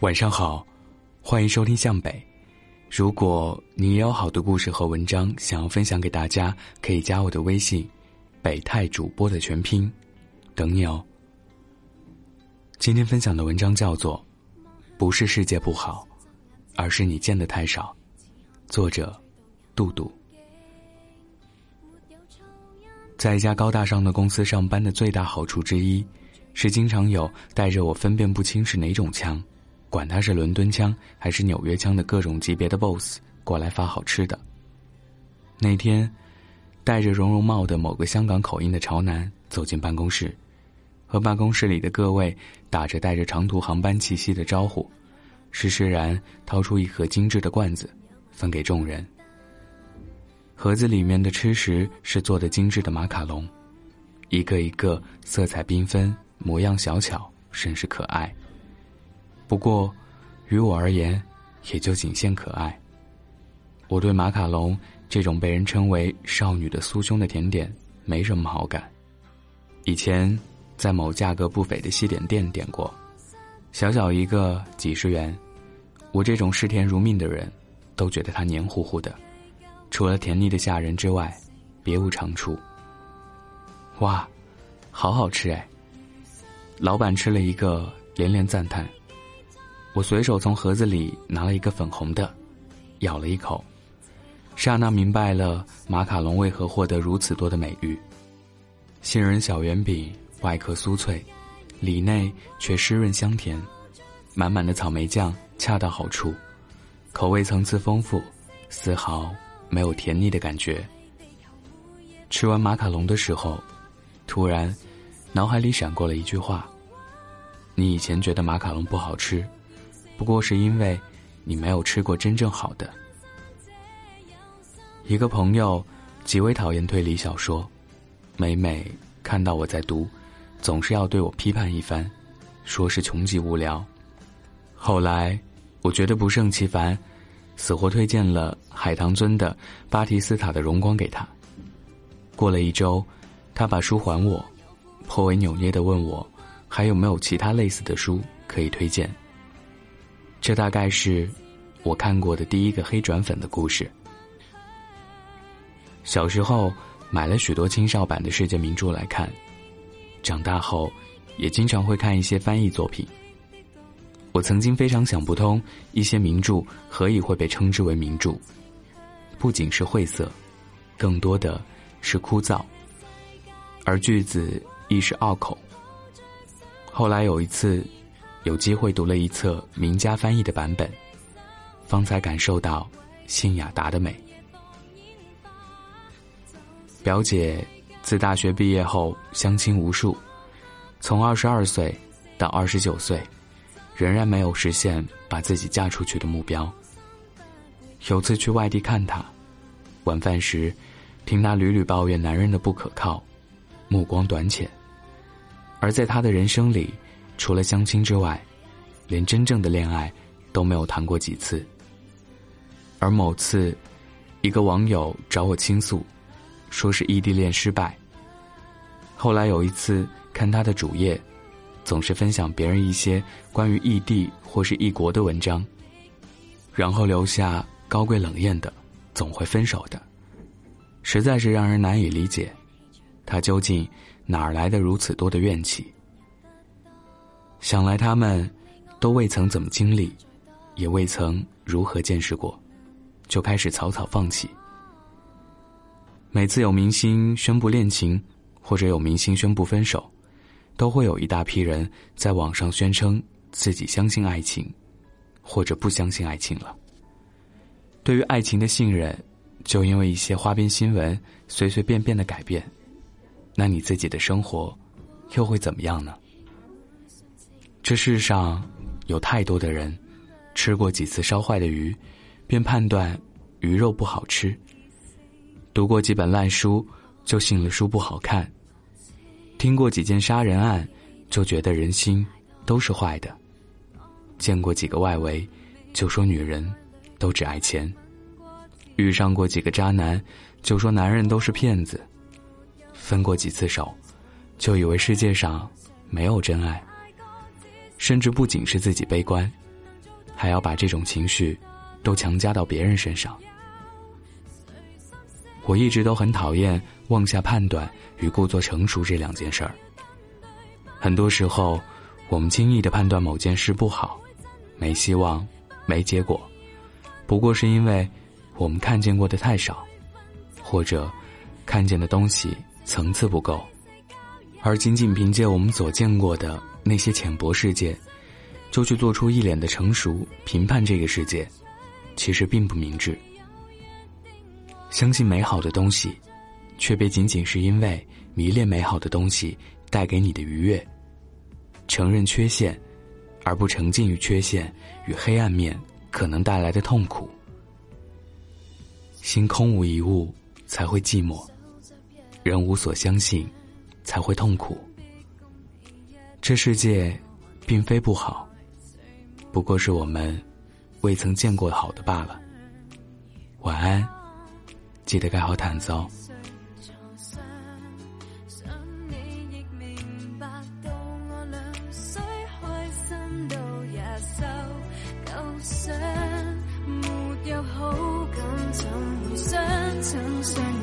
晚上好，欢迎收听向北。如果你也有好的故事和文章想要分享给大家，可以加我的微信“北泰主播”的全拼，等你哦。今天分享的文章叫做《不是世界不好，而是你见的太少》，作者杜杜。在一家高大上的公司上班的最大好处之一，是经常有带着我分辨不清是哪种枪。管他是伦敦腔还是纽约腔的各种级别的 BOSS 过来发好吃的。那天，戴着绒绒帽的某个香港口音的潮男走进办公室，和办公室里的各位打着带着长途航班气息的招呼，施施然掏出一盒精致的罐子，分给众人。盒子里面的吃食是做的精致的马卡龙，一个一个色彩缤纷，模样小巧，甚是可爱。不过，于我而言，也就仅限可爱。我对马卡龙这种被人称为“少女的酥胸”的甜点没什么好感。以前在某价格不菲的西点店点过，小小一个几十元，我这种视甜如命的人，都觉得它黏糊糊的，除了甜腻的吓人之外，别无长处。哇，好好吃哎！老板吃了一个，连连赞叹。我随手从盒子里拿了一个粉红的，咬了一口，刹那明白了马卡龙为何获得如此多的美誉。杏仁小圆饼外壳酥脆，里内却湿润香甜，满满的草莓酱恰到好处，口味层次丰富，丝毫没有甜腻的感觉。吃完马卡龙的时候，突然脑海里闪过了一句话：“你以前觉得马卡龙不好吃。”不过是因为，你没有吃过真正好的。一个朋友极为讨厌推理小说，每每看到我在读，总是要对我批判一番，说是穷极无聊。后来我觉得不胜其烦，死活推荐了海棠尊的《巴提斯塔的荣光》给他。过了一周，他把书还我，颇为扭捏的问我，还有没有其他类似的书可以推荐。这大概是我看过的第一个黑转粉的故事。小时候买了许多青少版的世界名著来看，长大后也经常会看一些翻译作品。我曾经非常想不通，一些名著何以会被称之为名著？不仅是晦涩，更多的是枯燥，而句子亦是拗口。后来有一次。有机会读了一册名家翻译的版本，方才感受到信雅达的美。表姐自大学毕业后相亲无数，从二十二岁到二十九岁，仍然没有实现把自己嫁出去的目标。有次去外地看她，晚饭时听她屡屡抱怨男人的不可靠、目光短浅，而在她的人生里。除了相亲之外，连真正的恋爱都没有谈过几次。而某次，一个网友找我倾诉，说是异地恋失败。后来有一次看他的主页，总是分享别人一些关于异地或是异国的文章，然后留下高贵冷艳的，总会分手的，实在是让人难以理解，他究竟哪儿来的如此多的怨气？想来他们，都未曾怎么经历，也未曾如何见识过，就开始草草放弃。每次有明星宣布恋情，或者有明星宣布分手，都会有一大批人在网上宣称自己相信爱情，或者不相信爱情了。对于爱情的信任，就因为一些花边新闻随随便便的改变，那你自己的生活，又会怎么样呢？这世上有太多的人，吃过几次烧坏的鱼，便判断鱼肉不好吃；读过几本烂书，就信了书不好看；听过几件杀人案，就觉得人心都是坏的；见过几个外围，就说女人都只爱钱；遇上过几个渣男，就说男人都是骗子；分过几次手，就以为世界上没有真爱。甚至不仅是自己悲观，还要把这种情绪都强加到别人身上。我一直都很讨厌妄下判断与故作成熟这两件事儿。很多时候，我们轻易的判断某件事不好、没希望、没结果，不过是因为我们看见过的太少，或者看见的东西层次不够，而仅仅凭借我们所见过的那些浅薄世界，就去做出一脸的成熟评判这个世界，其实并不明智。相信美好的东西，却被仅仅是因为迷恋美好的东西带给你的愉悦。承认缺陷，而不沉浸于缺陷与黑暗面可能带来的痛苦。心空无一物，才会寂寞；人无所相信，才会痛苦。这世界并非不好，不过是我们未曾见过好的罢了。晚安，记得盖好毯子哦。怎？